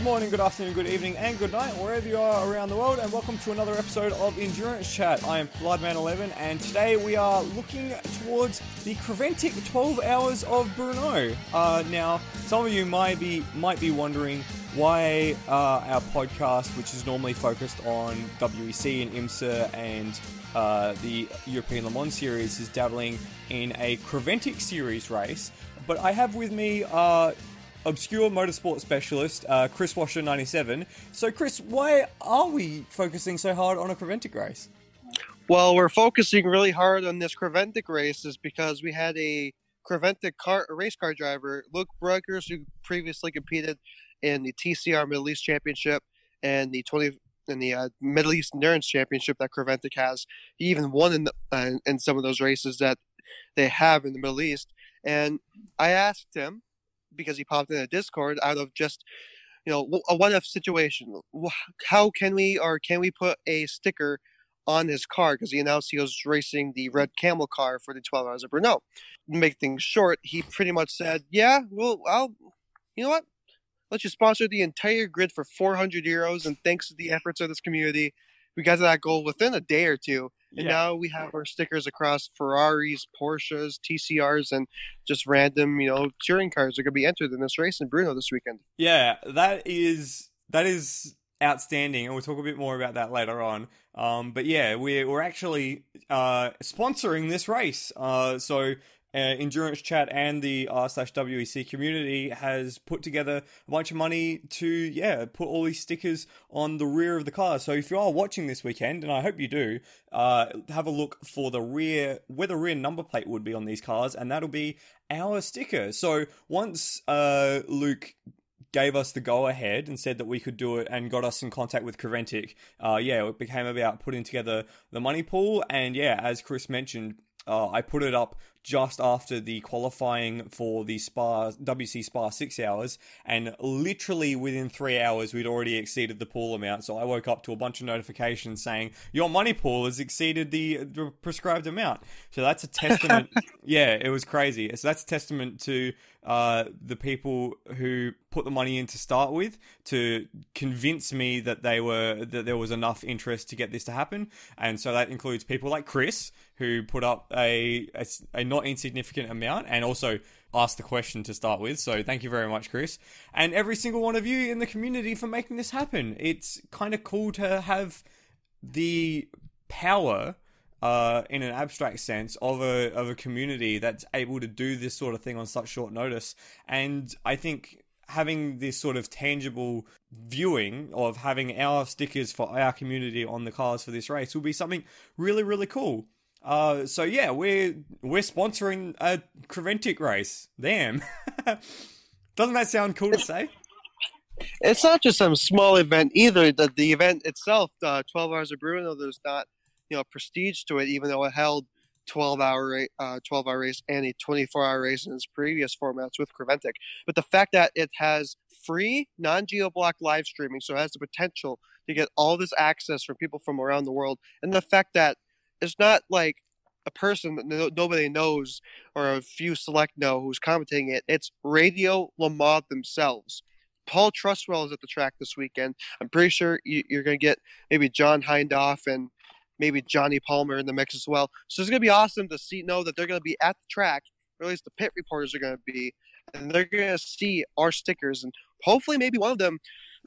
Good morning, good afternoon, good evening, and good night, wherever you are around the world, and welcome to another episode of Endurance Chat. I am Bloodman11, and today we are looking towards the Creventic 12 Hours of Brno. Uh, now, some of you might be might be wondering why uh, our podcast, which is normally focused on WEC and IMSA and uh, the European Le Mans Series, is dabbling in a Creventic Series race. But I have with me uh, obscure motorsport specialist, uh, Chris Washer 97. So, Chris, why are we focusing so hard on a Creventic race? Well, we're focusing really hard on this Creventic race is because we had a Creventic car a race car driver, Luke Breukers, who previously competed in the TCR Middle East Championship and the 20 in the uh, Middle East Endurance Championship that Creventic has. He even won in, the, uh, in some of those races that they have in the Middle East. And I asked him because he popped in a Discord out of just you know a what if situation. How can we or can we put a sticker on his car because he announced he was racing the Red Camel car for the 12 hours of Brno. Make things short, he pretty much said, "Yeah, well, I'll, you know what? Let's just sponsor the entire grid for 400 euros, and thanks to the efforts of this community, we got to that goal within a day or two. And yeah. now we have our stickers across Ferraris, Porsches, TCRs, and just random, you know, touring cars are going to be entered in this race in Brno this weekend. Yeah, that is that is outstanding, and we'll talk a bit more about that later on. Um, but yeah, we're we're actually uh, sponsoring this race. Uh, so uh, Endurance Chat and the r slash WEC community has put together a bunch of money to yeah put all these stickers on the rear of the car. So if you are watching this weekend, and I hope you do, uh, have a look for the rear where the rear number plate would be on these cars, and that'll be our sticker. So once uh, Luke gave us the go ahead and said that we could do it and got us in contact with Creventic, uh, yeah, it became about putting together the money pool. And yeah, as Chris mentioned, uh, I put it up just after the qualifying for the Spa WC Spa six hours, and literally within three hours, we'd already exceeded the pool amount. So I woke up to a bunch of notifications saying your money pool has exceeded the, the prescribed amount. So that's a testament. yeah, it was crazy. So that's a testament to uh, the people who put the money in to start with to convince me that they were that there was enough interest to get this to happen, and so that includes people like Chris who put up a, a, a not insignificant amount and also asked the question to start with. So thank you very much, Chris. And every single one of you in the community for making this happen. It's kind of cool to have the power uh, in an abstract sense of a of a community that's able to do this sort of thing on such short notice. And I think having this sort of tangible viewing of having our stickers for our community on the cars for this race will be something really really cool. Uh, so yeah, we're we're sponsoring a Creventic race. Damn, doesn't that sound cool to say? It's not just some small event either. The the event itself, uh, twelve hours of Brno, there's not you know prestige to it, even though it held 12 hour uh, 12 hour race and a 24 hour race in its previous formats with Creventic. But the fact that it has free non geo block live streaming, so it has the potential to get all this access from people from around the world, and the fact that it's not like a person that no, nobody knows or a few select know who's commentating it. It's Radio Le Mans themselves. Paul Truswell is at the track this weekend. I'm pretty sure you, are going to get maybe John Hindhaugh and maybe Johnny Palmer in the mix as well. So it's going to be awesome to see know that they're going to be at the track, or at least the pit reporters are going to be, and they're going to see our stickers, and hopefully maybe one of them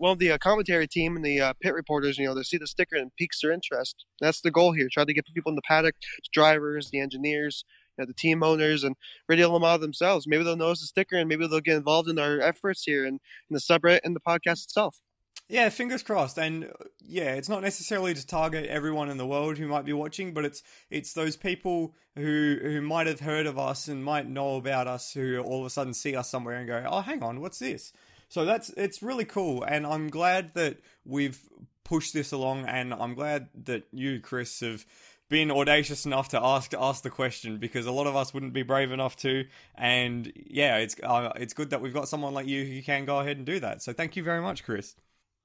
of the uh, commentary team and the uh, pit reporters, you know, they see the sticker and piques their interest. That's the goal here. Try to get people in the paddock, the drivers, the engineers, you know, the team owners, and Radio Le Mans themselves. Maybe they'll notice the sticker and maybe they'll get involved in our efforts here and in the subreddit and the podcast itself. Yeah, fingers crossed. And uh, yeah, it's not necessarily to target everyone in the world who might be watching, but it's it's those people who who might have heard of us and might know about us who all of a sudden see us somewhere and go, "Oh, hang on, what's this?" So that's it's really cool, and I'm glad that we've pushed this along, and I'm glad that you, Chris, have been audacious enough to ask ask the question because a lot of us wouldn't be brave enough to. And yeah, it's uh, it's good that we've got someone like you who can go ahead and do that. So thank you very much, Chris.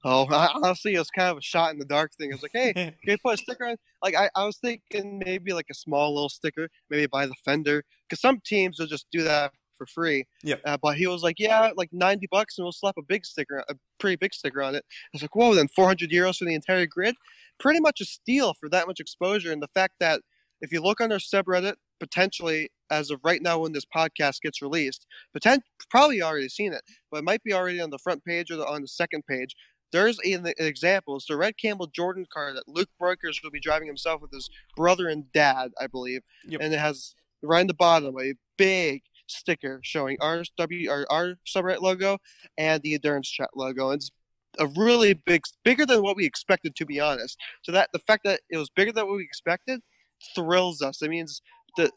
Oh, honestly, it was kind of a shot in the dark thing. I was like, hey, can you put a sticker on? Like, I, I was thinking maybe like a small little sticker, maybe by the fender. Because some teams will just do that for free. Yeah. Uh, but he was like, yeah, like 90 bucks and we'll slap a big sticker, a pretty big sticker on it. I was like, whoa, then 400 euros for the entire grid? Pretty much a steal for that much exposure. And the fact that if you look on our subreddit, potentially as of right now when this podcast gets released, potent- probably already seen it, but it might be already on the front page or the, on the second page. There's an example. It's the Red Camel Jordan car that Luke Breukers will be driving himself with his brother and dad, I believe. Yep. And it has right in the bottom a big sticker showing our W our, our subreddit logo and the Endurance Chat logo. And It's a really big, bigger than what we expected, to be honest. So that the fact that it was bigger than what we expected thrills us. It means the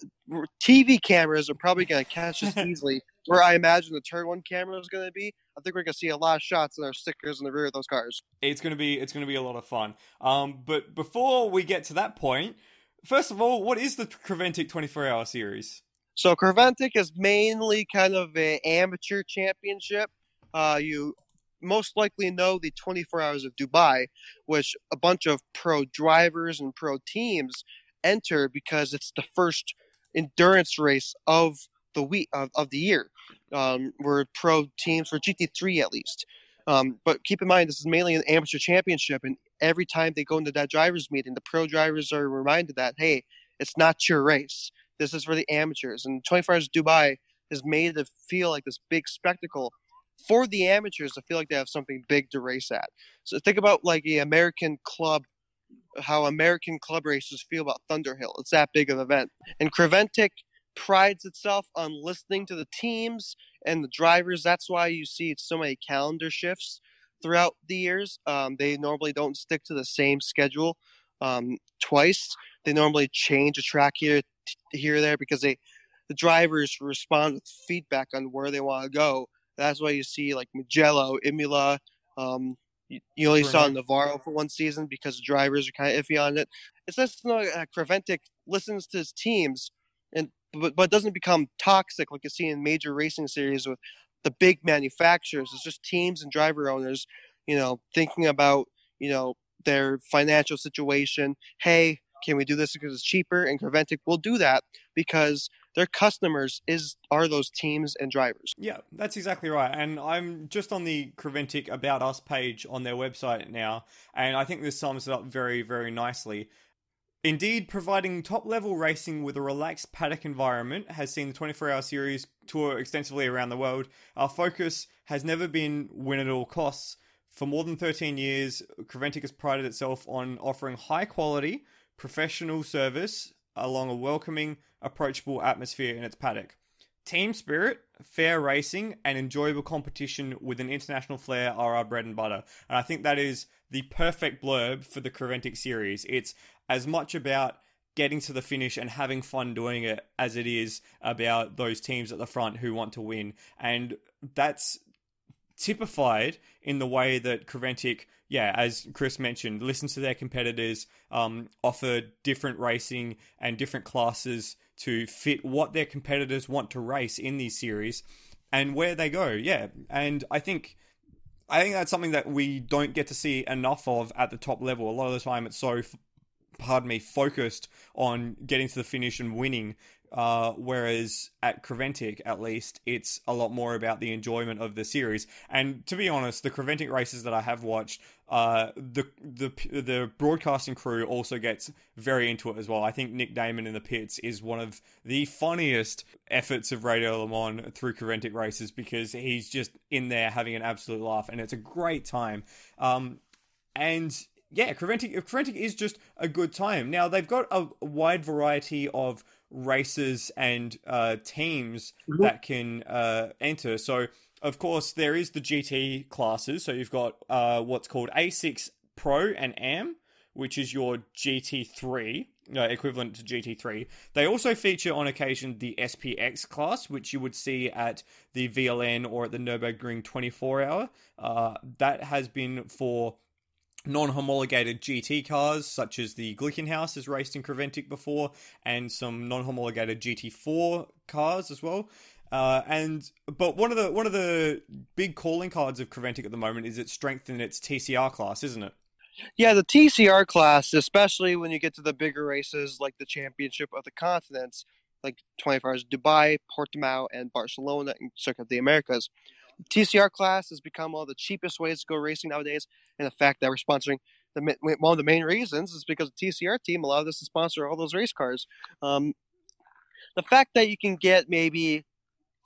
TV cameras are probably going to catch us easily. Where I imagine the turn one camera is going to be, I think we're going to see a lot of shots and our stickers in the rear of those cars. It's going to be it's going to be a lot of fun. Um, but before we get to that point, first of all, what is the Creventic 24 hour series? So Creventic is mainly kind of an amateur championship. Uh, you most likely know the 24 Hours of Dubai, which a bunch of pro drivers and pro teams enter because it's the first endurance race of the week of, of the year. Um, we're pro teams for GT3 at least. Um, but keep in mind, this is mainly an amateur championship, and every time they go into that drivers' meeting, the pro drivers are reminded that hey, it's not your race. This is for the amateurs. And 24 Hours Dubai has made it feel like this big spectacle for the amateurs to feel like they have something big to race at. So think about like the American club, how American club races feel about Thunderhill. It's that big of an event. And Creventic prides itself on listening to the teams and the drivers. That's why you see so many calendar shifts throughout the years. Um, they normally don't stick to the same schedule um, twice. They normally change a track here, here, there because they, the drivers respond with feedback on where they want to go. That's why you see like Mugello, Imola. Um, you, you only saw Navarra for one season because the drivers are kind of iffy on it. It's just you know, uh, Creventic listens to his teams and but, but doesn't become toxic like you see in major racing series with the big manufacturers. It's just teams and driver owners, you know, thinking about you know their financial situation. Hey, can we do this because it's cheaper? And Creventic will do that because their customers is are those teams and drivers. Yeah, that's exactly right. And I'm just on the Creventic About Us page on their website now, and I think this sums it up very, very nicely. Indeed, providing top level racing with a relaxed paddock environment has seen the 24 hour series tour extensively around the world. Our focus has never been win at all costs. For more than 13 years, Creventic has prided itself on offering high quality, professional service along a welcoming, approachable atmosphere in its paddock. Team spirit, fair racing, and enjoyable competition with an international flair are our bread and butter. And I think that is the perfect blurb for the Creventic series. It's as much about getting to the finish and having fun doing it as it is about those teams at the front who want to win. And that's typified in the way that Creventic, yeah, as Chris mentioned, listen to their competitors, um, offer different racing and different classes to fit what their competitors want to race in these series and where they go. Yeah, and I think I think that's something that we don't get to see enough of at the top level. A lot of the time, it's so pardon me, focused on getting to the finish and winning. Uh, whereas at Creventic, at least, it's a lot more about the enjoyment of the series. And to be honest, the Creventic races that I have watched, uh, the the the broadcasting crew also gets very into it as well. I think Nick Damon in the pits is one of the funniest efforts of Radio Le Mans through Creventic races because he's just in there having an absolute laugh, and it's a great time. Um, and yeah, Creventic, Creventic is just a good time. Now they've got a wide variety of races and uh, teams mm-hmm. that can uh, enter. So of course there is the GT classes. So you've got uh, what's called A6 Pro and Am, which is your GT3. Uh, equivalent to GT3. They also feature on occasion the SPX class, which you would see at the VLN or at the Nürburgring 24 hour. Uh, that has been for non-homologated GT cars, such as the Glickenhaus has raced in Creventic before, and some non-homologated GT4 cars as well. Uh, and but one of the one of the big calling cards of Creventic at the moment is its strength in its TCR class, isn't it? Yeah, the TCR class, especially when you get to the bigger races like the Championship of the Continents, like 24 hours Dubai, Portimao, and Barcelona, and Circuit of the Americas. TCR class has become one of the cheapest ways to go racing nowadays, and the fact that we're sponsoring the one of the main reasons is because the TCR team allowed us to sponsor all those race cars. Um, the fact that you can get maybe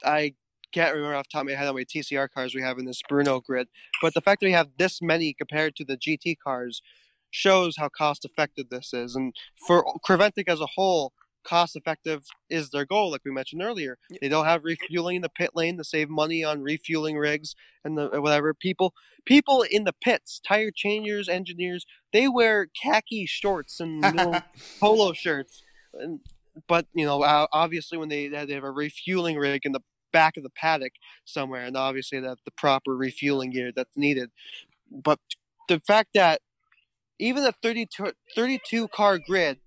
I can't remember off the top of my head how many TCR cars we have in this Brno grid, but the fact that we have this many compared to the GT cars shows how cost effective this is. And for Creventic as a whole, cost effective is their goal, like we mentioned earlier. They don't have refueling in the pit lane to save money on refueling rigs and the uh, whatever. People people in the pits, tire changers, engineers, they wear khaki shorts and polo shirts. And, but you know, obviously when they they have a refueling rig in the back of the paddock somewhere, and obviously have the proper refueling gear that's needed. But the fact that even a 32, 32 car grid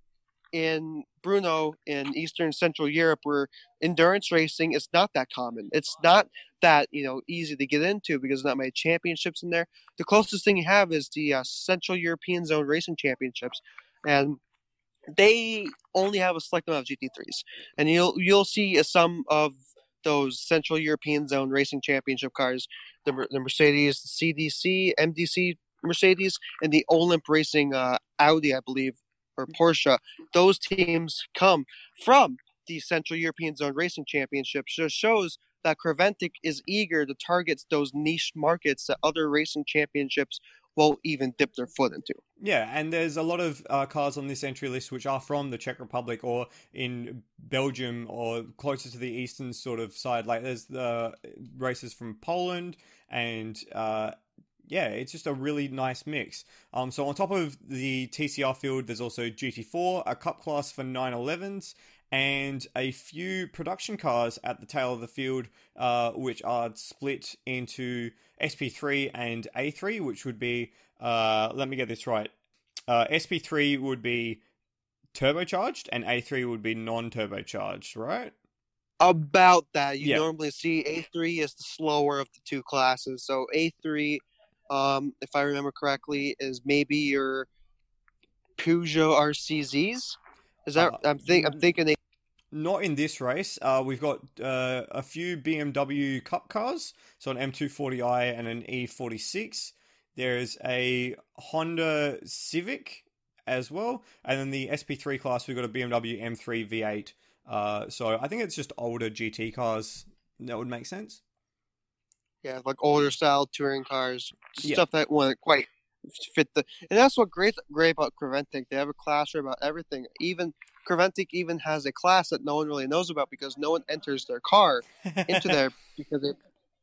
in Brno in Eastern Central Europe, where endurance racing is not that common. It's not that you know easy to get into because not many championships in there. The closest thing you have is the uh, Central European Zone Racing Championships, and they only have a select amount of GT3s, and you'll you'll see some of those Central European Zone Racing Championship cars, the, the Mercedes, the CDC, MDC Mercedes, and the Olimp Racing uh, Audi, I believe, or Porsche, those teams come from the Central European Zone Racing Championship. So shows that Creventic is eager to target those niche markets that other racing championships won't even dip their foot into. Yeah, and there's a lot of uh, cars on this entry list which are from the Czech Republic or in Belgium or closer to the eastern sort of side. Like there's the races from Poland and uh, yeah, it's just a really nice mix. Um, so on top of the TCR field, there's also GT4, a cup class for 911s, and a few production cars at the tail of the field, uh, which are split into SP3 and A3, which would be, uh, let me get this right. Uh, SP3 would be turbocharged, and A3 would be non turbocharged, right? About that, you yeah. normally see A3 is the slower of the two classes. So A3 um, if I remember correctly, is maybe your Peugeot RCZs. Is that uh, I'm think I'm thinking they. Not in this race. Uh, we've got uh, a few BMW Cup cars, so an M240i and an E46. There's a Honda Civic as well, and then the SP3 class we've got a BMW M3 V8. Uh, so I think it's just older GT cars. That would make sense. Yeah, like older style touring cars, yeah. stuff that wouldn't quite fit the. And that's what great great about Creventic. They have a class about everything. Even Creventic even has a class that no one really knows about because no one enters their car into there because they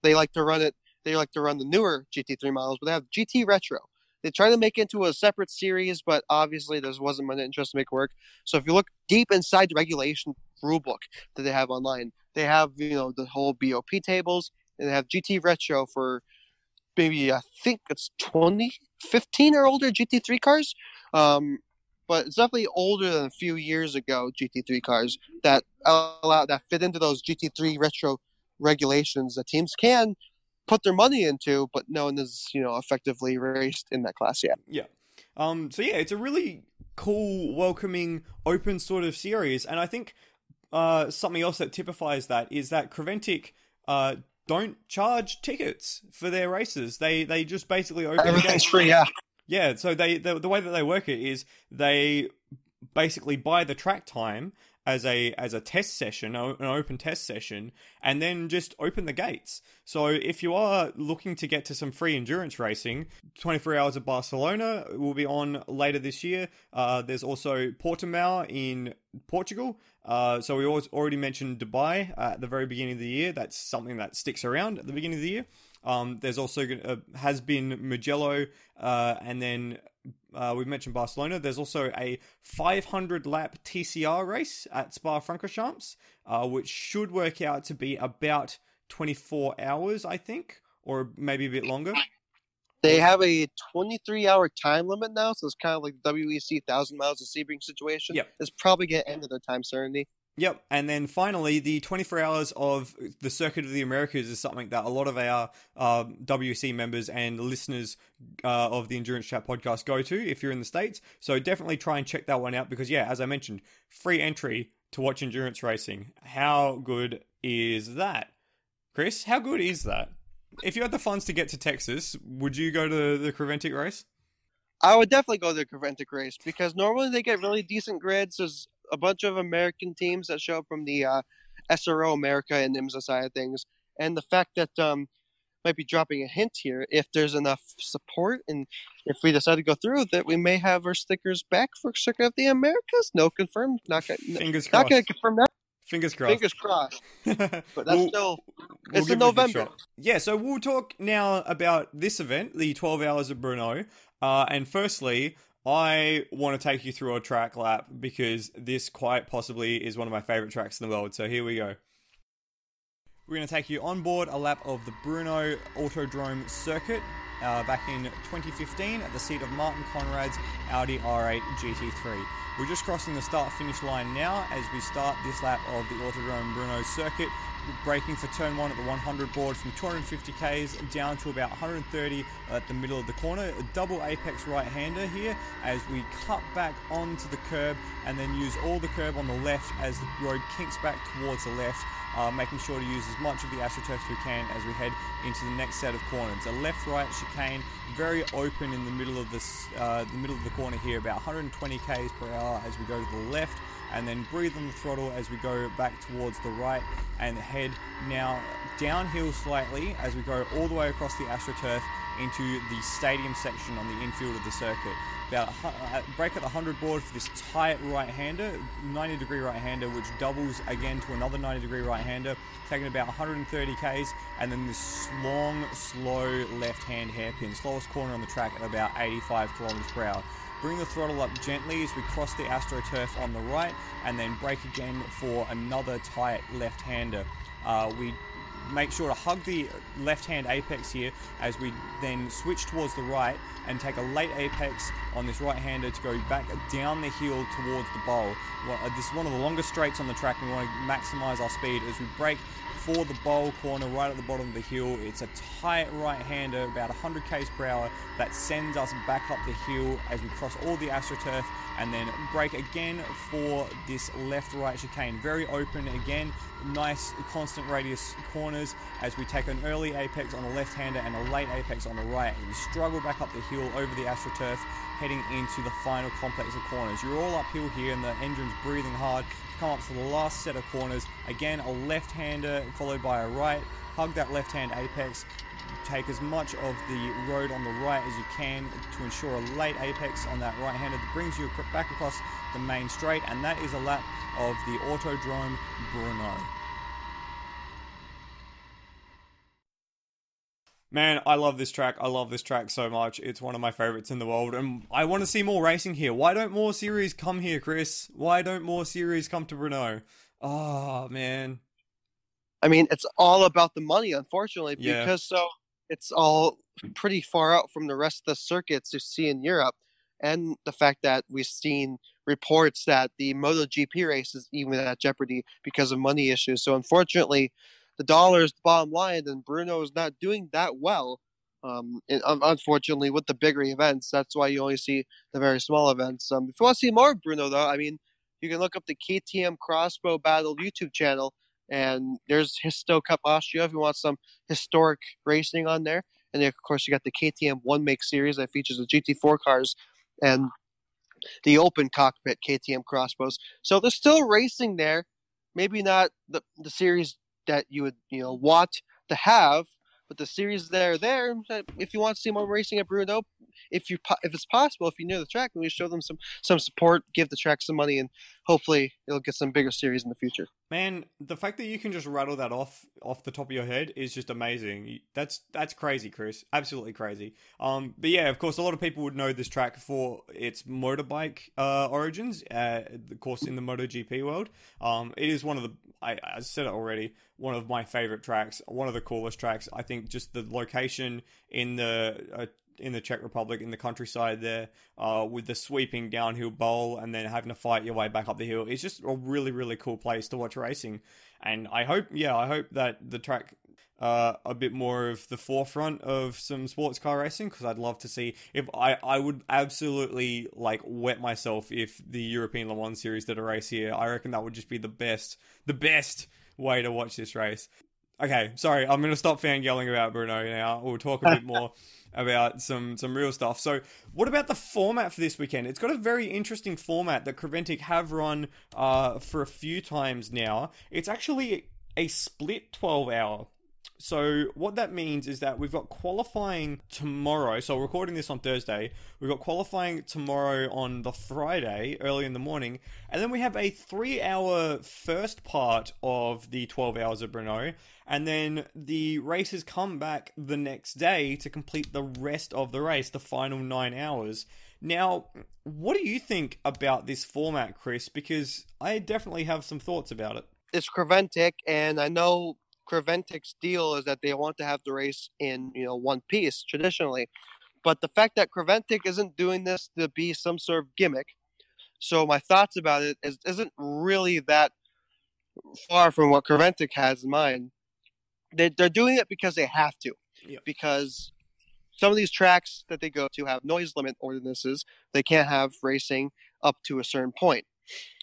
they like to run it. They like to run the newer GT3 models, but they have GT Retro. They try to make it into a separate series, but obviously there wasn't much interest to make work. So if you look deep inside the regulation rulebook that they have online, they have you know the whole BOP tables and have GT Retro for maybe I think it's 2015 or older GT3 cars. Um, but it's definitely older than a few years ago GT3 cars that allow that fit into those GT3 retro regulations that teams can put their money into, but no one is you know effectively raced in that class yet. Yeah. Um. So yeah, it's a really cool, welcoming, open sort of series, and I think uh, something else that typifies that is that Creventic uh, don't charge tickets for their races. They they just basically open everything's free. Yeah, yeah. So they the, the way that they work it is they basically buy the track time as a as a test session, an open test session, and then just open the gates. So if you are looking to get to some free endurance racing, 24 Hours of Barcelona will be on later this year. Uh, there's also Portimao in Portugal. Uh, so we already mentioned Dubai at the very beginning of the year. That's something that sticks around at the beginning of the year. Um, there's also uh, has been Mugello, uh, and then uh, we've mentioned Barcelona. There's also a 500 lap TCR race at Spa Francorchamps, uh, which should work out to be about 24 hours, I think, or maybe a bit longer. They have a 23 hour time limit now, so it's kind of like the WEC 1000 miles of Sebring situation. Yep. It's probably going to end at their time certainty. Yep, and then finally, the 24 hours of the Circuit of the Americas is something that a lot of our uh, WC members and listeners uh, of the Endurance Chat podcast go to if you're in the States. So definitely try and check that one out because, yeah, as I mentioned, free entry to watch endurance racing. How good is that? Chris, how good is that? If you had the funds to get to Texas, would you go to the Creventic race? I would definitely go to the Creventic race because normally they get really decent grids. There's a bunch of American teams that show up from the uh, SRO America and IMSA side of things, and the fact that um, might be dropping a hint here. If there's enough support, and if we decide to go through that, we may have our stickers back for Circuit of the Americas. No confirmed. Not gonna, Fingers not crossed. going to confirm. Fingers crossed. Fingers crossed. But that's We'll- still we'll it's in it a good November. Yeah, so we'll talk now about this event, the 12 Hours of Brno. Uh, and firstly, I want to take you through a track lap because this quite possibly is one of my favorite tracks in the world. So here we go. We're going to take you on board a lap of the Brno Autodrome circuit uh, back in 2015 at the seat of Martin Konrad's Audi R8 GT3. We're just crossing the start finish line now as we start this lap of the Autodrome Brno circuit. Braking for turn one at the 100 board from 250 k's down to about 130 at the middle of the corner. A double apex right hander here as we cut back onto the curb and then use all the curb on the left as the road kinks back towards the left uh, making sure to use as much of the AstroTurf as we can as we head into the next set of corners. A left-right chicane, very open in the middle of this, uh, the middle of the corner here, about 120 k's per hour as we go to the left, and then breathe on the throttle as we go back towards the right, and head now downhill slightly as we go all the way across the AstroTurf into the stadium section on the infield of the circuit. About a, uh, break at the 100 board for this tight right hander, 90 degree right hander, which doubles again to another 90 degree right hander, taking about 130 k's, and then this long, slow left hand hairpin, slowest corner on the track at about 85 kilometers per hour. Bring the throttle up gently as we cross the AstroTurf on the right, and then brake again for another tight left hander. Uh, we make sure to hug the left hand apex here as we then switch towards the right and take a late apex on this right hander to go back down the hill towards the bowl. Uh, this is one of the longest straights on the track. and We want to maximize our speed as we brake for the bowl corner right at the bottom of the hill. It's a tight right hander, about 100 k's per hour, that sends us back up the hill as we cross all the AstroTurf and then break again for this left right chicane. Very open again, nice constant radius corners as we take an early apex on the left hander and a late apex on the right. We struggle back up the hill over the AstroTurf, heading into the final complex of corners. You're all uphill here and the engine's breathing hard. Come up to the last set of corners. Again, a left hander followed by a right. Hug that left hand apex. Take as much of the road on the right as you can to ensure a late apex on that right hander that brings you back across the main straight, and that is a lap of the Autodrome Brno. Man, I love this track. I love this track so much. It's one of my favorites in the world, and I want to see more racing here. Why don't more series come here, Chris? Why don't more series come to Brno? Oh ah, man, I mean, it's all about the money, unfortunately, Yeah. because so it's all pretty far out from the rest of the circuits you see in Europe, and the fact that we've seen reports that the MotoGP race is even at jeopardy because of money issues. So unfortunately, the dollar is the bottom line, and Brno is not doing that well. Um, and un- unfortunately, with the bigger events, that's why you only see the very small events. Um, if you want to see more of Brno, though, I mean, you can look up the KTM X-Bow Battle YouTube channel and there's Histo Cup Austria if you want some historic racing on there. And then, of course, you got the KTM One Make series that features the GT4 cars and the open cockpit KTM X-Bows. So there's still racing there. Maybe not the the series that you would you know want to have, but the series that are there. If you want to see more racing at Brno, if you if it's possible, if you know the track, we show them some some support, give the track some money, and hopefully it'll get some bigger series in the future. Man, the fact that you can just rattle that off off the top of your head is just amazing. That's that's crazy, Chris. Absolutely crazy. Um, but yeah, of course, a lot of people would know this track for its motorbike uh, origins. Uh, of course, in the MotoGP world, um, it is one of the I, I said it already. One of my favorite tracks. One of the coolest tracks. I think just the location in the uh, in the Czech Republic in the countryside there, uh, with the sweeping downhill bowl and then having to fight your way back up the hill. It's just a really really cool place to watch racing, and I hope yeah I hope that the track uh, a bit more of the forefront of some sports car racing because I'd love to see if I I would absolutely like wet myself if the European Le Mans series did a race here. I reckon that would just be the best the best way to watch this race. Okay, sorry, I'm gonna stop fangirling about Brno now. We'll talk a bit more about some some real stuff. So, what about the format for this weekend? It's got a very interesting format that Creventic have run uh, for a few times now. It's actually a split 12 hour so what that means is that we've got qualifying tomorrow. So recording this on Thursday. We've got qualifying tomorrow on the Friday, early in the morning, and then we have a three-hour first part of the 12 hours of Brno, and then the races come back the next day to complete the rest of the race, the final nine hours. Now, what do you think about this format, Chris? Because I definitely have some thoughts about it. It's Creventic, and I know Creventic's deal is that they want to have the race in you know one piece traditionally, but the fact that Creventic isn't doing this to be some sort of gimmick. So my thoughts about it is isn't really that far from what Creventic has in mind. They they're doing it because they have to, Yep. because some of these tracks that they go to have noise limit ordinances. They can't have racing up to a certain point.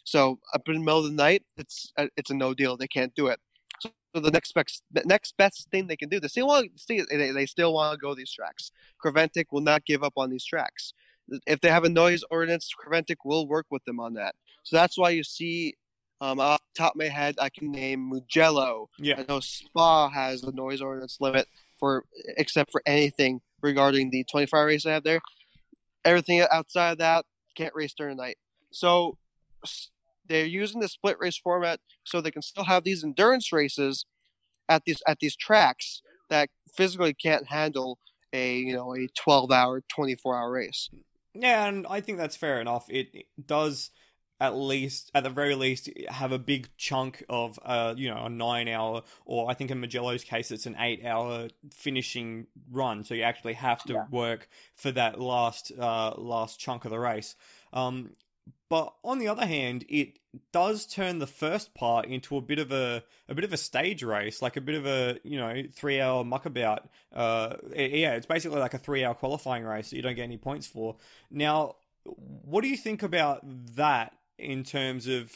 So up in the middle of the night, it's a, it's a no deal. They can't do it. So the next best the next best thing they can do, they still want they, they still want to go these tracks. Creventic will not give up on these tracks. If they have a noise ordinance, Creventic will work with them on that. So that's why you see um, off the top of my head, I can name Mugello. Yeah. I know Spa has a noise ordinance limit for except for anything regarding the 24 race I have there. Everything outside of that can't race during the night. So they're using the split race format so they can still have these endurance races at these at these tracks that physically can't handle a you know a 12 hour 24 hour race Yeah, and I think that's fair enough. It, it does at least, at the very least, have a big chunk of, uh, you know, a nine-hour, or I think in Mugello's case, it's an eight-hour finishing run. So you actually have to Yeah. work for that last, uh, last chunk of the race. Um, but on the other hand, it does turn the first part into a bit of a a bit of a stage race, like a bit of a you know three hour muckabout. Uh, yeah, it's basically like a three hour qualifying race that you don't get any points for. Now, what do you think about that in terms of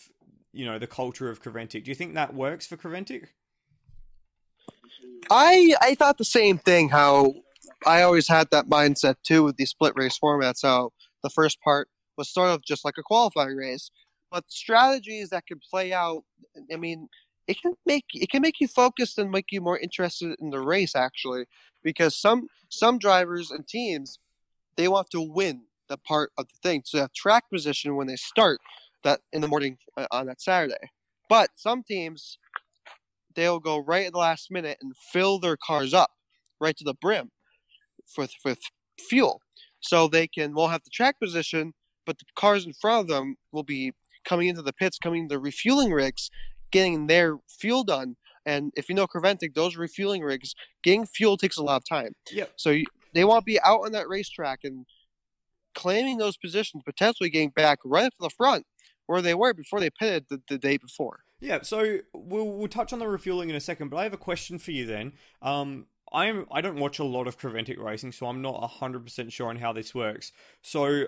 you know the culture of Creventic? Do you think that works for Creventic? i i thought the same thing how i always had that mindset too with these split race formats how the first part was sort of just like a qualifying race. But strategies that can play out i mean it can make it can make you focused and make you more interested in the race actually because some some drivers and teams they want to win the part of the thing so they have track position when they start that in the morning uh, on that saturday. But some teams they'll go right at the last minute and fill their cars up right to the brim with with fuel. So they can won't have the track position but the cars in front of them will be coming into the pits coming into the refueling rigs getting their fuel done. And if you know Creventic, those refueling rigs, getting fuel takes a lot of time. Yep. So you, they want to be out on that racetrack and claiming those positions, potentially getting back right up to the front where they were before they pitted the, the day before. Yeah, so we'll we'll touch on the refueling in a second, but I have a question for you then. Um, I'm I don't watch a lot of Creventic racing, so I'm not hundred percent sure on how this works. So,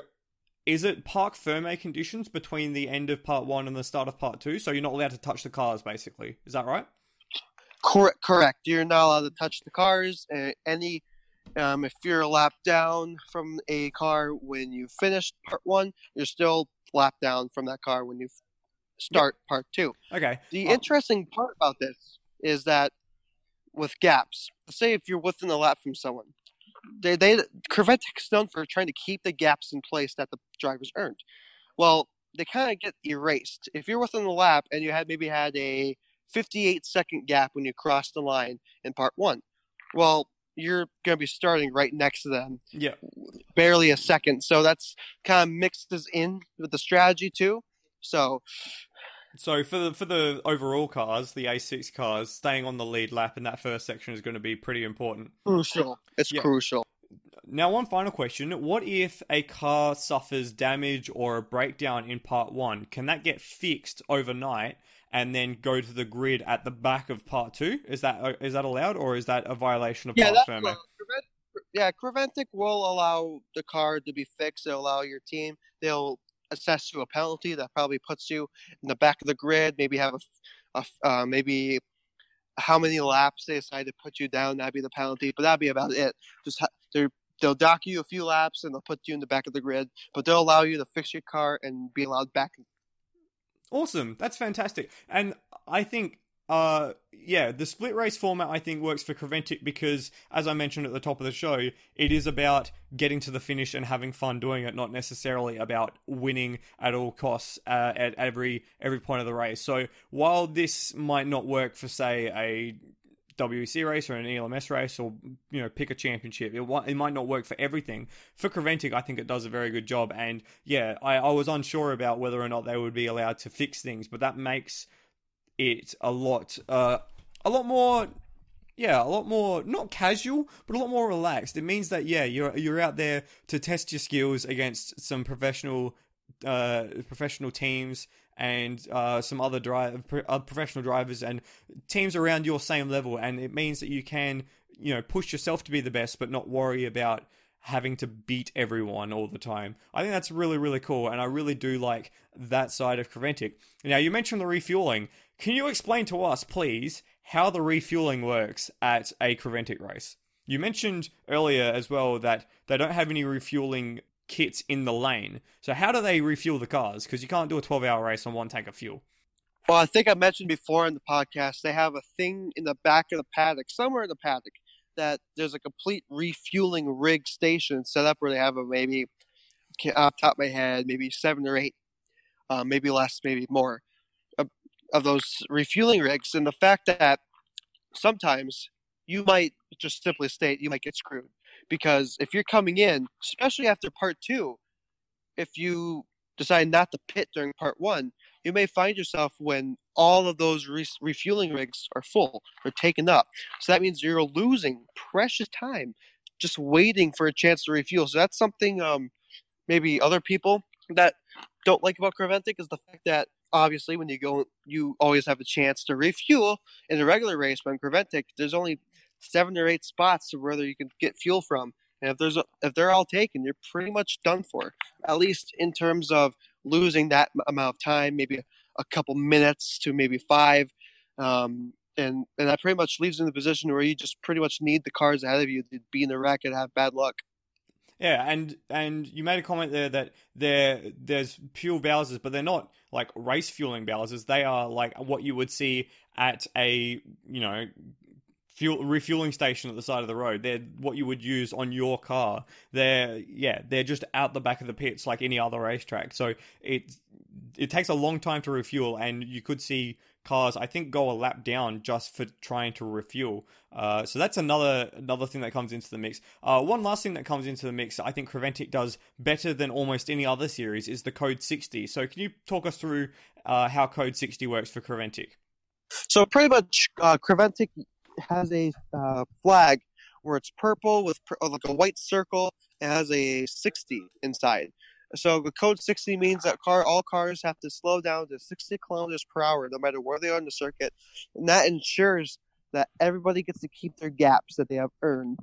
is it parc ferme conditions between the end of part one and the start of part two? So you're not allowed to touch the cars, basically. Is that right? Correct. Correct. You're not allowed to touch the cars. Uh, any, um, if you're a lap down from a car when you finish part one, you're still lap down from that car when you start part two. Okay. The interesting part about this is that with gaps, say if you're within a lap from someone, they they Creventic's known for trying to keep the gaps in place that the drivers earned. Well, they kind of get erased. If you're within the lap and you had maybe had a 58 second gap when you crossed the line in part one, well, you're going to be starting right next to them, Yeah. barely a second. So that's kind of mixes in with the strategy too. So So for the for the overall cars, the A6 cars, staying on the lead lap in that first section is going to be pretty important. crucial. It's Yeah. crucial. Now, one final question. What if a car suffers damage or a breakdown in part one? Can that get fixed overnight and then go to the grid at the back of part two. Is that uh, that allowed, or is that a violation of Yeah, part that's firming? allowed. Prevent, yeah, Creventic will allow the car to be fixed. They'll allow your team. They'll assess you a penalty that probably puts you in the back of the grid. Maybe have a, a uh, maybe how many laps they decide to put you down. That'd be the penalty, but that'd be about it. Just they're, they'll dock you a few laps and they'll put you in the back of the grid, but they'll allow you to fix your car and be allowed back. Awesome. That's fantastic. And I think uh yeah, the split race format I think works for Creventic because as I mentioned at the top of the show, it is about getting to the finish and having fun doing it, not necessarily about winning at all costs uh, at every every point of the race. So while this might not work for say a WEC race or an ELMS race or you know pick a championship. It, it might not work for everything. For Creventic, I think it does a very good job. And yeah, I, I was unsure about whether or not they would be allowed to fix things, but that makes it a lot uh, a lot more yeah, a lot more not casual, but a lot more relaxed. It means that yeah, you're you're out there to test your skills against some professional uh, professional teams and uh, some other drive uh, professional drivers and teams around your same level, and it means that you can you know push yourself to be the best, but not worry about having to beat everyone all the time. I think that's really really cool, and I really do like that side of Creventic. Now you mentioned the refueling. Can you explain to us, please, how the refueling works at a Creventic race? You mentioned earlier as well that they don't have any refueling kits in the lane. So how do they refuel the cars? Because you can't do a 12-hour race on one tank of fuel. Well, I think I mentioned before in the podcast they have a thing in the back of the paddock, somewhere in the paddock, that there's a complete refueling rig station set up where they have a maybe off top of my head, maybe seven or eight, uh, maybe less, maybe more of, those refueling rigs. And the fact that sometimes you might just simply state you might get screwed because if you're coming in, especially after part two, if you decide not to pit during part one, you may find yourself when all of those re- refueling rigs are full or taken up. So that means you're losing precious time just waiting for a chance to refuel. So that's something um, maybe other people that don't like about Creventic is the fact that obviously when you go, you always have a chance to refuel in a regular race. But in Creventic, there's only seven or eight spots to where you can get fuel from. And if there's a, if they're all taken, you're pretty much done for. At least in terms of losing that amount of time, maybe a couple minutes to maybe five, um, and and that pretty much leaves you in the position where you just pretty much need the cars ahead of you to be in the wreck and have bad luck. Yeah, and and you made a comment there that there there's pure Bowsers, but they're not like race fueling Bowsers. They are like what you would see at a you know fuel refueling station at the side of the road. They're what you would use on your car. They're yeah, they're just out the back of the pits like any other racetrack. So it it takes a long time to refuel, and you could see cars I think go a lap down just for trying to refuel. Uh, so that's another another thing that comes into the mix. Uh, one last thing that comes into the mix, I think Creventic does better than almost any other series is the Code 60. So can you talk us through uh, how Code 60 works for Creventic? So pretty much, uh, Creventic has a uh, flag where it's purple with pr- like a white circle. It has a 60 inside. So the code 60 means that car all cars have to slow down to 60 kilometers per hour, no matter where they are in the circuit, and that ensures that everybody gets to keep their gaps that they have earned.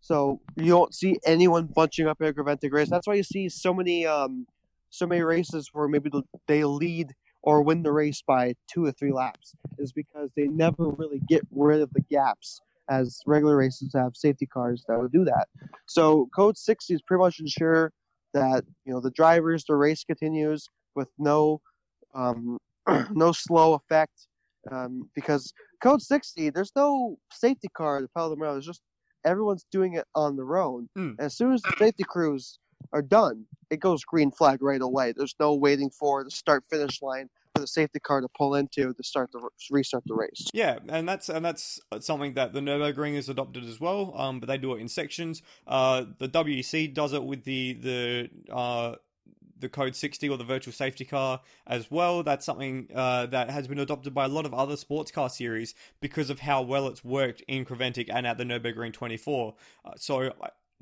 So you don't see anyone bunching up in a Creventic race. That's why you see so many um, so many races where maybe they lead or win the race by two or three laps is because they never really get rid of the gaps as regular races have safety cars that would do that. So code 60 is pretty much ensure that you know the drivers the race continues with no um, no slow effect um, because code 60 there's no safety car to pedal them around. It's just everyone's doing it on their own. Mm. As soon as the safety crews are done, it goes green flag right away. There's no waiting for the start finish line for the safety car to pull into to start the restart the race. Yeah, and that's and that's something that the Nurburgring has adopted as well. Um, but they do it in sections. Uh, the WEC does it with the the uh the code 60 or the virtual safety car as well that's something uh, that has been adopted by a lot of other sports car series because of how well it's worked in Creventic and at the Nürburgring 24 uh, so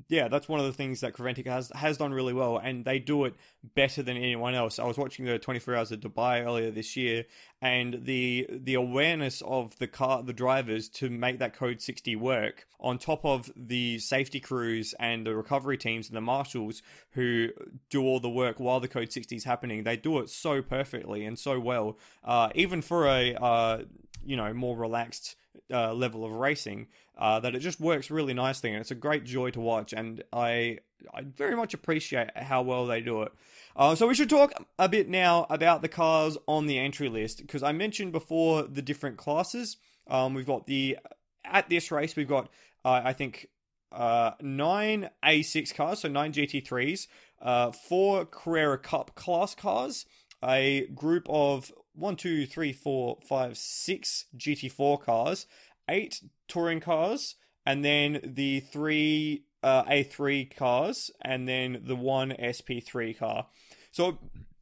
yeah, that's one of the things that Creventic has has done really well, and they do it better than anyone else. I was watching the 24 Hours of Dubai earlier this year, and the the awareness of the car, the drivers to make that code 60 work, on top of the safety crews and the recovery teams and the marshals who do all the work while the code 60 is happening. They do it so perfectly and so well, uh, even for a uh, you know more relaxed uh, level of racing uh, that it just works really nicely and it's a great joy to watch and I I very much appreciate how well they do it. Uh, so we should talk a bit now about the cars on the entry list because I mentioned before the different classes. Um, we've got the at this race we've got uh, I think uh, nine A6 cars, so nine GT3s, uh, four Carrera Cup class cars, a group of one, two, three, four, five, six GT4 cars, eight touring cars, and then the three uh, A3 cars, and then the one SP3 car. So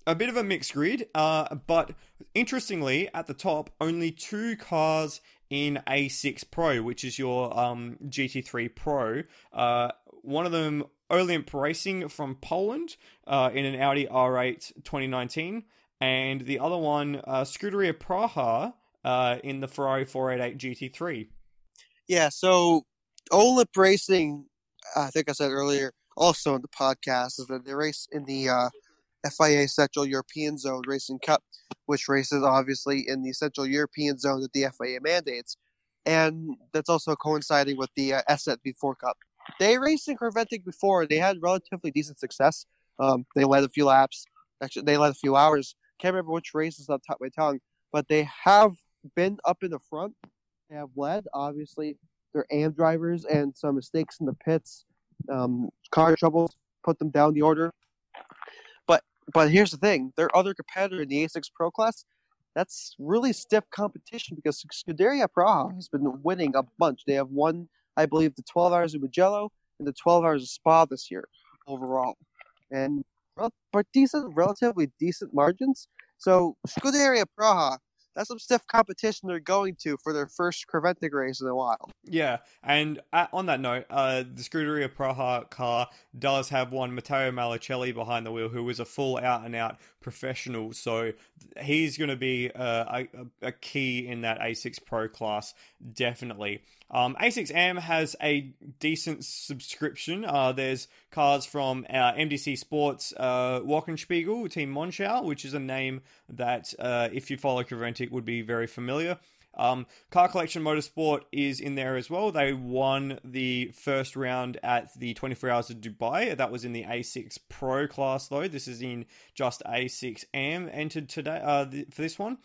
a bit of a mixed grid, uh, but interestingly, at the top, only two cars in A6 Pro, which is your um, GT3 Pro. Uh, one of them, Olimp Racing from Poland, uh, in an Audi R8 2019 and the other one, uh, Scuderia Praha, uh, in the Ferrari 488 GT3. Yeah, so Olimp Racing, I think I said earlier, also in the podcast, is that they race in the uh, FIA Central European Zone Racing Cup, which races obviously in the Central European Zone that the FIA mandates, and that's also coinciding with the uh, SZV4 Cup. They raced in Creventic before, they had relatively decent success. Um, they led a few laps. Actually, they led a few hours can't remember which race is on top of my tongue, but they have been up in the front. They have led. Obviously, their AM drivers and some mistakes in the pits, um, car troubles put them down the order. But but here's the thing: their other competitor in the A6 Pro class, that's really stiff competition because Scuderia Praha has been winning a bunch. They have won, I believe, the 12 hours of Mugello and the 12 hours of Spa this year overall. And but decent, relatively decent margins. So Scuderia Praha, that's some stiff competition they're going to for their first Creventic race in a while. Yeah, and on that note, uh, the Scuderia Praha car does have one Matteo Malucelli behind the wheel, who is a full out and out professional. So he's going to be uh, a, a, key in that A6 Pro class, definitely. Um, A6M has a decent subscription. Uh, there's cars from uh, MDC Sports, uh, Wochenspiegel, Team Monschau, which is a name that, uh, if you follow Creventic, would be very familiar. Um, Car Collection Motorsport is in there as well. They won the first round at the 24 Hours of Dubai. That was in the A6 Pro class, though. This is in just A6M entered today uh, th- for this one.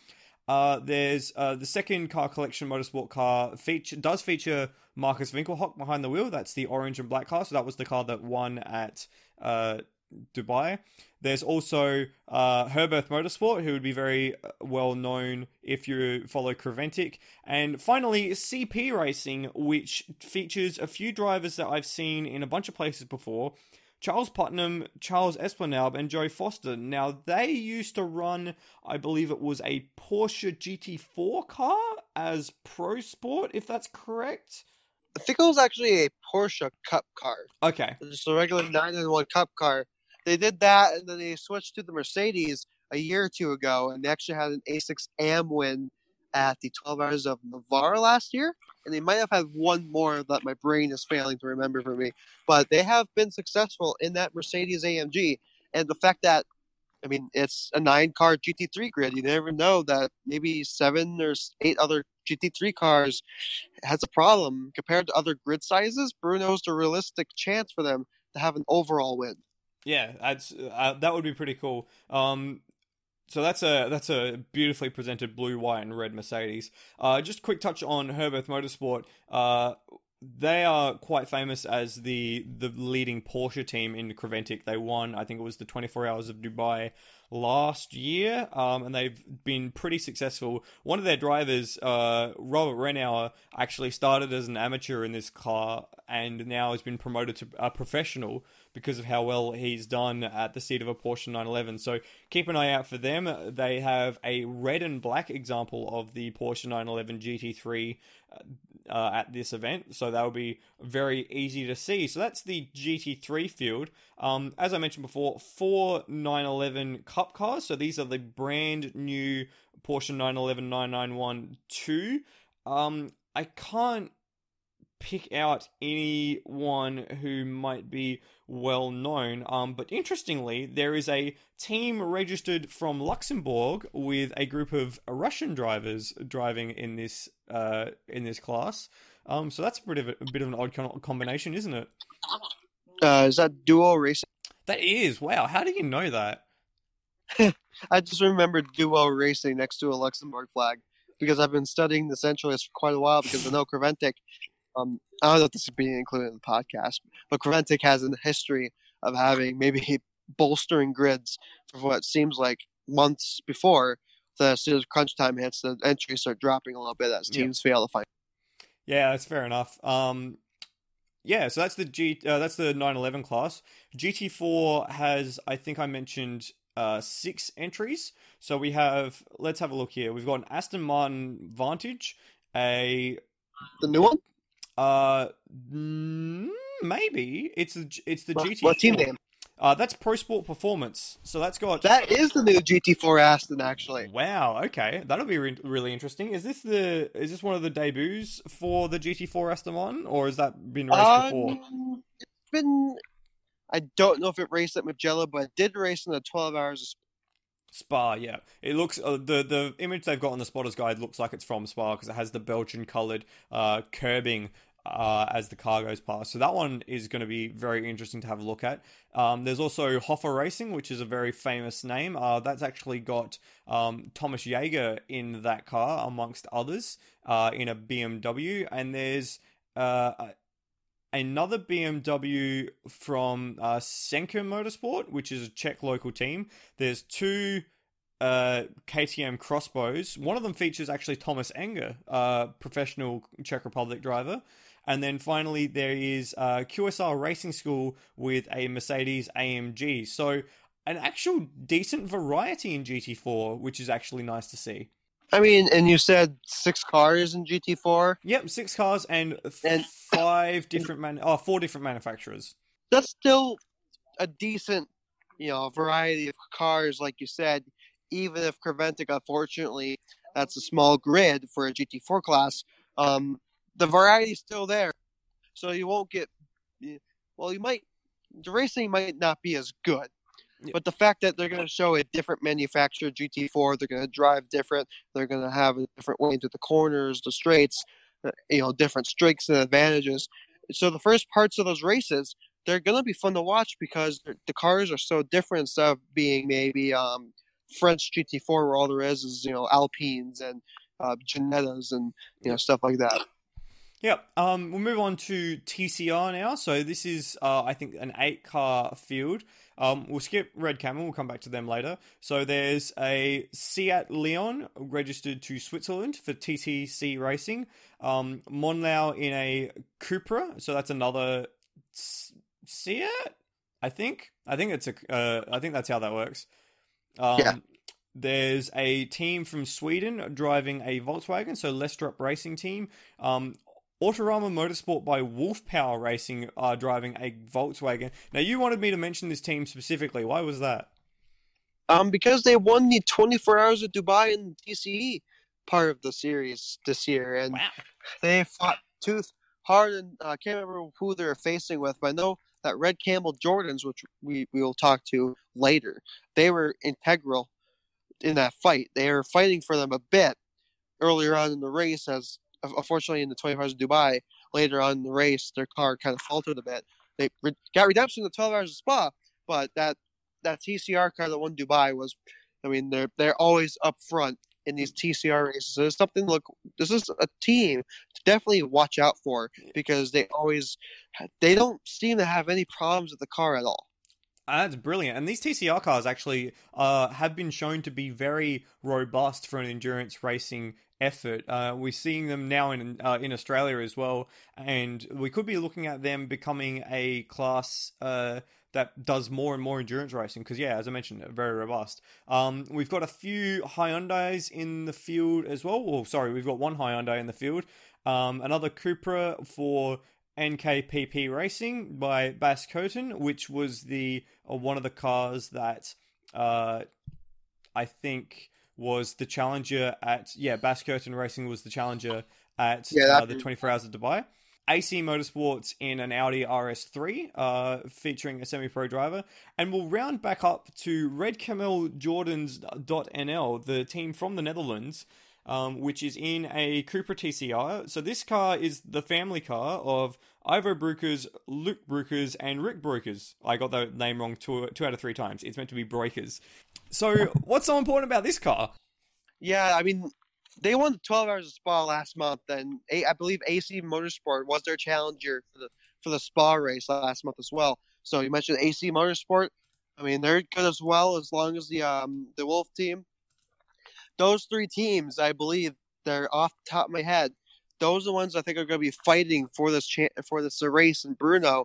Uh, there's uh, the second car collection motorsport car feature does feature Markus Winkelhock behind the wheel. That's the orange and black car. So that was the car that won at uh, Dubai. There's also uh, Herberth Motorsport, who would be very uh, well known if you follow Creventic. And finally, CP Racing, which features a few drivers that I've seen in a bunch of places before. Charles Putnam, Charles Espenlaub, and Joe Foster. Now, they used to run, I believe it was a Porsche GT4 car as Pro Sport, if that's correct. I think it was actually a Porsche Cup car. Okay. Just a regular 9 in 1 Cup car. They did that, and then they switched to the Mercedes a year or two ago, and they actually had an A6 AM win at the 12 Hours of Navarra last year, and they might have had one more that my brain is failing to remember for me. But they have been successful in that Mercedes AMG, and the fact that I mean, it's a nine car GT3 grid. You never know that maybe seven or eight other GT3 cars has a problem compared to other grid sizes. Bruno's the realistic chance for them to have an overall win. Yeah, that's uh, that would be pretty cool. Um, so that's a that's a beautifully presented blue, white, and red Mercedes. Uh, just a quick touch on Herberth Motorsport. Uh, they are quite famous as the the leading Porsche team in Creventic. They won, I think it was the 24 Hours of Dubai last year, um, and they've been pretty successful. One of their drivers, uh, Robert Renauer, actually started as an amateur in this car and now has been promoted to a professional because of how well he's done at the seat of a Porsche 911. So keep an eye out for them. They have a red and black example of the Porsche 911 GT3 uh, at this event, so that will be very easy to see. So that's the GT3 field. Um, as I mentioned before, four 911 Cup cars. So these are the brand new Porsche 911 991 2. Um, I can't pick out anyone who might be well known. Um, but interestingly, there is a team registered from Luxembourg with a group of Russian drivers driving in this uh, in this class. Um, so that's a bit of a, a bit of an odd combination, isn't it? Uh, is that duo racing? That is. Wow. How do you know that? I just remember duo racing next to a Luxembourg flag because I've been studying the Centralists for quite a while because I know Creventic um, I don't know if this is being included in the podcast, but Creventic has a history of having maybe bolstering grids for what seems like months before the as soon as crunch time hits, the entries start dropping a little bit as teams yeah. fail to find. Yeah, that's fair enough. Um, yeah, so that's the G. Uh, that's the 911 class. GT4 has, I think I mentioned, uh, six entries. So we have. Let's have a look here. We've got an Aston Martin Vantage, a the new one. Uh, maybe it's the it's the what, GT. What team name? Uh, that's Pro Sport Performance. So that's got that is the new GT4 Aston actually. Wow. Okay, that'll be re- really interesting. Is this the is this one of the debuts for the GT4 Aston Martin, or has that been raced um, before? It's been. I don't know if it raced at Mugello, but it did race in the 12 hours Spa, yeah. It looks uh, the the image they've got on the spotters guide looks like it's from Spa because it has the Belgian coloured uh, curbing uh, as the car goes past. So that one is going to be very interesting to have a look at. Um, there's also Hofor Racing, which is a very famous name. Uh, that's actually got um, Thomas Jaeger in that car, amongst others, uh, in a BMW. And there's uh, another BMW from uh, Senkyr Motorsport, which is a Czech local team. There's two uh, KTM X-Bows. One of them features actually Thomas Enge, uh, professional Czech Republic driver. And then finally, there is uh, QSR Racing School with a Mercedes AMG. So, an actual decent variety in GT4, which is actually nice to see. I mean, and you said six cars in GT4. Yep, six cars and, and five different man, oh, four different manufacturers. That's still a decent, you know, variety of cars, like you said. Even if Creventic, unfortunately, that's a small grid for a GT4 class. Um, the variety is still there, so you won't get. Well, you might. The racing might not be as good, but the fact that they're going to show a different manufacturer GT4, they're going to drive different, they're going to have a different way into the corners, the straights, uh, you know, different strengths and advantages. So the first parts of those races, they're going to be fun to watch because the cars are so different instead of being maybe um, French GT4 where all there is is, you know, Alpines and uh, and, you know, stuff like that. Yep. Um, we'll move on to TCR now. So this is, uh, I think, an eight-car field. Um, we'll skip Red Camel. We'll come back to them later. So there's a Seat Leon registered to Switzerland for TTC Racing. Um, Monlau in a Cupra. So that's another Seat. I think. I think it's a. Uh, I think that's how that works. Um, yeah. There's a team from Sweden driving a Volkswagen, so Lestrup Racing Team. Um, Autorama Motorsport by Wolf Power Racing are driving a Volkswagen. Now, you wanted me to mention this team specifically. Why was that? Um, because they won the 24 Hours of Dubai and TCE part of the series this year, and wow. they fought tooth hard. And uh, I can't remember who they were facing with, but I know that Red Camel Jordans, which we, we will talk to later, they were integral in that fight. They were fighting for them a bit earlier on in the race as unfortunately in the 24 hours of Dubai, later on in the race, their car kind of faltered a bit. They re- got redemption in the 12 hours of Spa, but that that TCR car that won Dubai was, I mean, they're they're always up front in these TCR races. So it's something. Look, this is a team to definitely watch out for because they always they don't seem to have any problems with the car at all. That's brilliant. And these TCR cars actually uh, have been shown to be very robust for an endurance racing effort. Uh, we're seeing them now in uh, in Australia as well, and we could be looking at them becoming a class uh, that does more and more endurance racing because yeah, as I mentioned, very robust. Um, we've got a few Hyundai's in the field as well. Well, sorry, we've got one Hyundai in the field. Um, another Cupra for NKPP Racing by Bas Koten, which was the uh, one of the cars that uh, I think was the challenger at yeah Bas Koten Racing was the challenger at Yeah, uh, the 24 Hours of Dubai. AC Motorsports in an Audi RS3, uh, featuring a semi-pro driver, and we'll round back up to Red Camel Jordans.nl, the team from the Netherlands, um, which is in a Cupra TCR. So this car is the family car of Ivo Brukers, Luke Brukers, and Rick Brukers. I got the name wrong two, two out of three times. It's meant to be Breakers. So what's so important about this car? Yeah, I mean, they won the 12 hours of Spa last month, and I believe AC Motorsport was their challenger for the for the Spa race last month as well. So you mentioned AC Motorsport. I mean, they're good as well as long as the um the Wolf team. Those three teams, I believe, they're off the top of my head. Those are the ones I think are going to be fighting for this cha- for this race in Brno,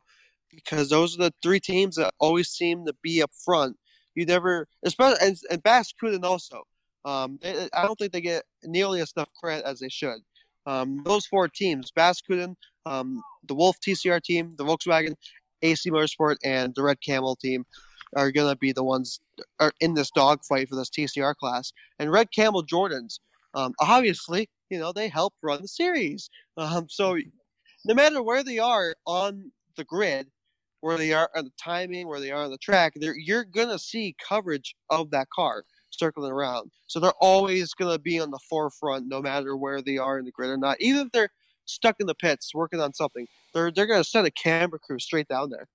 because those are the three teams that always seem to be up front. You never, especially and, and Bas Koten also. Um, they, I don't think they get nearly as enough credit as they should. Um, those four teams, Bas Koten, um, the Wolf TCR team, the Volkswagen, AC Motorsport, and the Red Camel team are going to be the ones are in this dogfight for this TCR class. And Red Camel Jordans, um, obviously, you know, they help run the series. Um, so no matter where they are on the grid, where they are on the timing, where they are on the track, you're going to see coverage of that car circling around. So they're always going to be on the forefront, no matter where they are in the grid or not. Even if they're stuck in the pits working on something, they're they're going to send a camera crew straight down there.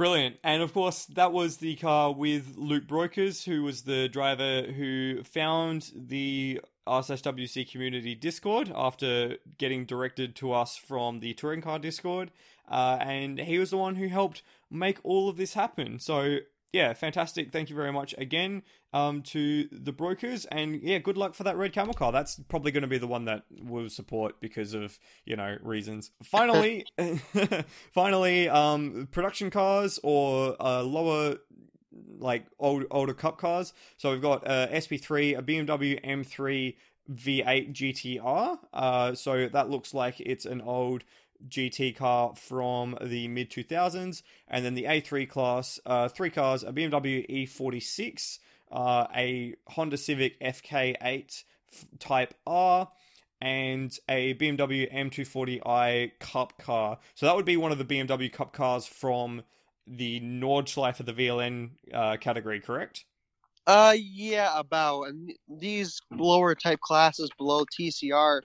Brilliant. And of course, that was the car with Luke Brokers, who was the driver who found the RSWC community Discord after getting directed to us from the touring car Discord. Uh, and he was the one who helped make all of this happen. So, yeah, fantastic. Thank you very much again um, to the brokers. And yeah, good luck for that red camel car. That's probably going to be the one that we'll support because of, you know, reasons. Finally, finally, um, production cars or uh, lower like old older cup cars. So we've got uh, SP3, a BMW M3 V8 GTR. Uh, so that looks like it's an old GT car from the mid 2000s, and then the A3 class, uh, three cars: a BMW E46, uh, a Honda Civic FK8 Type R, and a BMW M240i Cup car. So that would be one of the BMW Cup cars from the Nordschleife of the VLN uh, category, correct? Uh, yeah, about. And these lower type classes below TCR,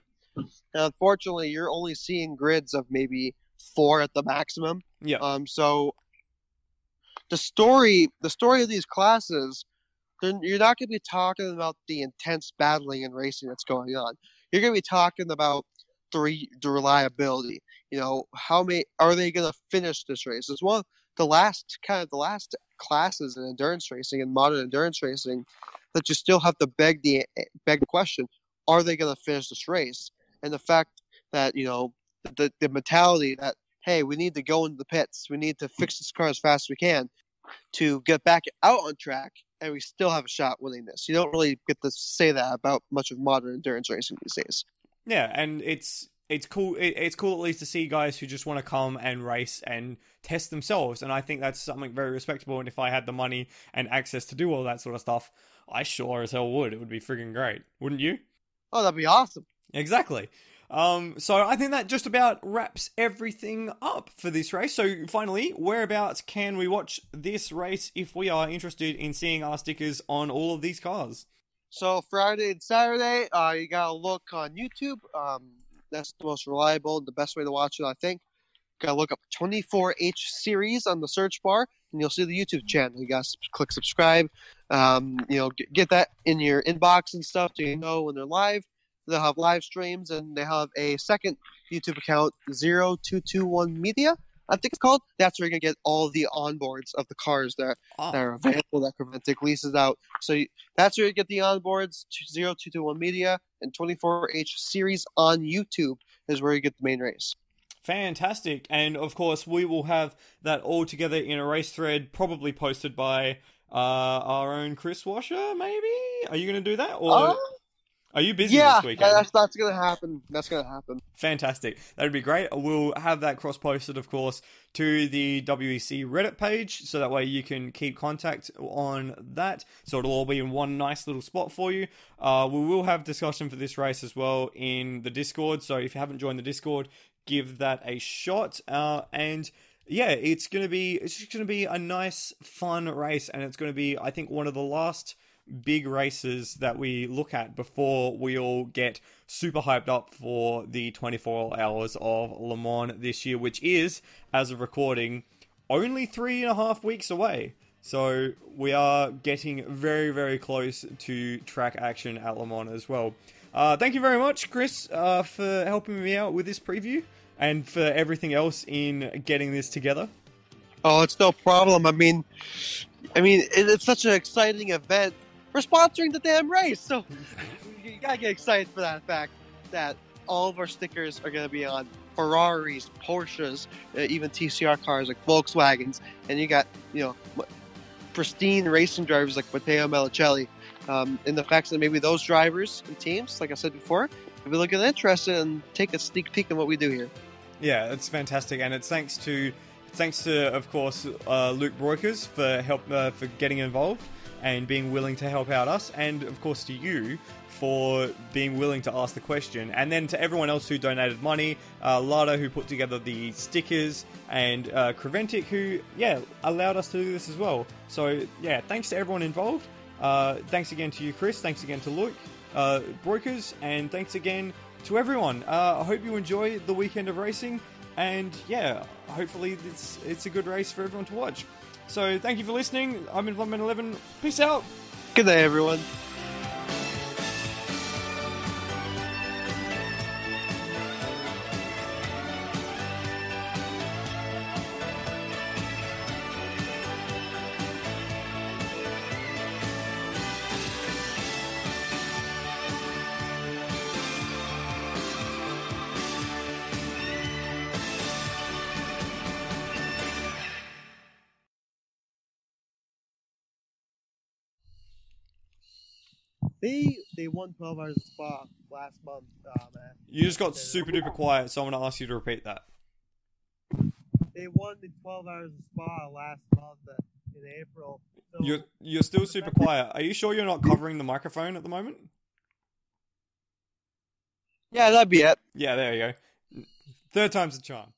unfortunately, you're only seeing grids of maybe four at the maximum. Yeah. Um, so the story, the story of these classes, then you're not going to be talking about the intense battling and racing that's going on. You're going to be talking about the, re- the reliability. You know, how many are they going to finish this race? It's one of the last kind of the last classes in endurance racing and modern endurance racing that you still have to beg the beg the question: Are they going to finish this race? And the fact that you know the the mentality that hey, we need to go into the pits, we need to fix this car as fast as we can to get back out on track, and we still have a shot winning this. You don't really get to say that about much of modern endurance racing these days. Yeah, and it's it's cool. It, it's cool at least to see guys who just want to come and race and test themselves, and I think that's something very respectable. And if I had the money and access to do all that sort of stuff, I sure as hell would. It would be friggin' great, wouldn't you? Oh, that'd be awesome. Exactly. Um, so I think that just about wraps everything up for this race. So finally, whereabouts can we watch this race if we are interested in seeing our stickers on all of these cars? So Friday and Saturday, uh, you gotta look on YouTube. Um, that's the most reliable, the best way to watch it, I think. You Gotta look up 24H series on the search bar, and you'll see the YouTube channel. You gotta click subscribe. Um, you know, get, get that in your inbox and stuff, so you know when they're live. They'll have live streams, and they have a second YouTube account, 0221 Media. I think it's called. That's where you're gonna get all the onboards of the cars that Oh, that are available that Creventic leases out. So you, that's where you get the onboards. 0221 Media and 24H series on YouTube is where you get the main race. Fantastic. And of course, we will have that all together in a race thread, probably posted by uh, our own Chris Washer, maybe? Are you going to do that? Or Uh, are you busy yeah, this weekend? that's that's gonna happen. That's gonna happen. Fantastic. That'd be great. We'll have that cross posted, of course, to the WEC Reddit page, so that way you can keep contact on that. So it'll all be in one nice little spot for you. Uh, we will have discussion for this race as well in the Discord. So if you haven't joined the Discord, give that a shot. Uh, and yeah, it's gonna be it's just gonna be a nice, fun race, and it's gonna be, I think, one of the last big races that we look at before we all get super hyped up for the 24 hours of Le Mans this year, which is, as of recording, only three and a half weeks away. So we are getting very, very close to track action at Le Mans as well. Uh, thank you very much, Chris, uh, for helping me out with this preview and for everything else in getting this together. Oh, it's no problem. I mean, I mean, it's such an exciting event. We're sponsoring the damn race, so you gotta get excited for that fact that all of our stickers are gonna be on Ferraris, Porsches, uh, even TCR cars like Volkswagens, and you got you know pristine racing drivers like Matteo Malucelli. Um, and the fact that maybe those drivers and teams, like I said before, if we look at interested and take a sneak peek at what we do here. Yeah, it's fantastic, and it's thanks to thanks to of course uh, Luke Breukers for help uh, for getting involved and being willing to help out us, and of course to you for being willing to ask the question, and then to everyone else who donated money, uh, Lada who put together the stickers, and uh, Creventic who yeah allowed us to do this as well. So yeah, thanks to everyone involved. Uh, thanks again to you, Chris. Thanks again to Luke, uh, Brokers, and thanks again to everyone. Uh, I hope you enjoy the weekend of racing, and yeah, hopefully it's it's a good race for everyone to watch. So thank you for listening. I'm Involvement Eleven. Peace out. Good day, everyone. They they won 12 hours of spa last month, uh, man. You just got super duper quiet, so I'm gonna ask you to repeat that. They won the 12 hours of spa last month uh, in April. So You're you're still super quiet. Are you sure you're not covering the microphone at the moment? yeah, that'd be it. Yeah, there you go. Third time's the charm.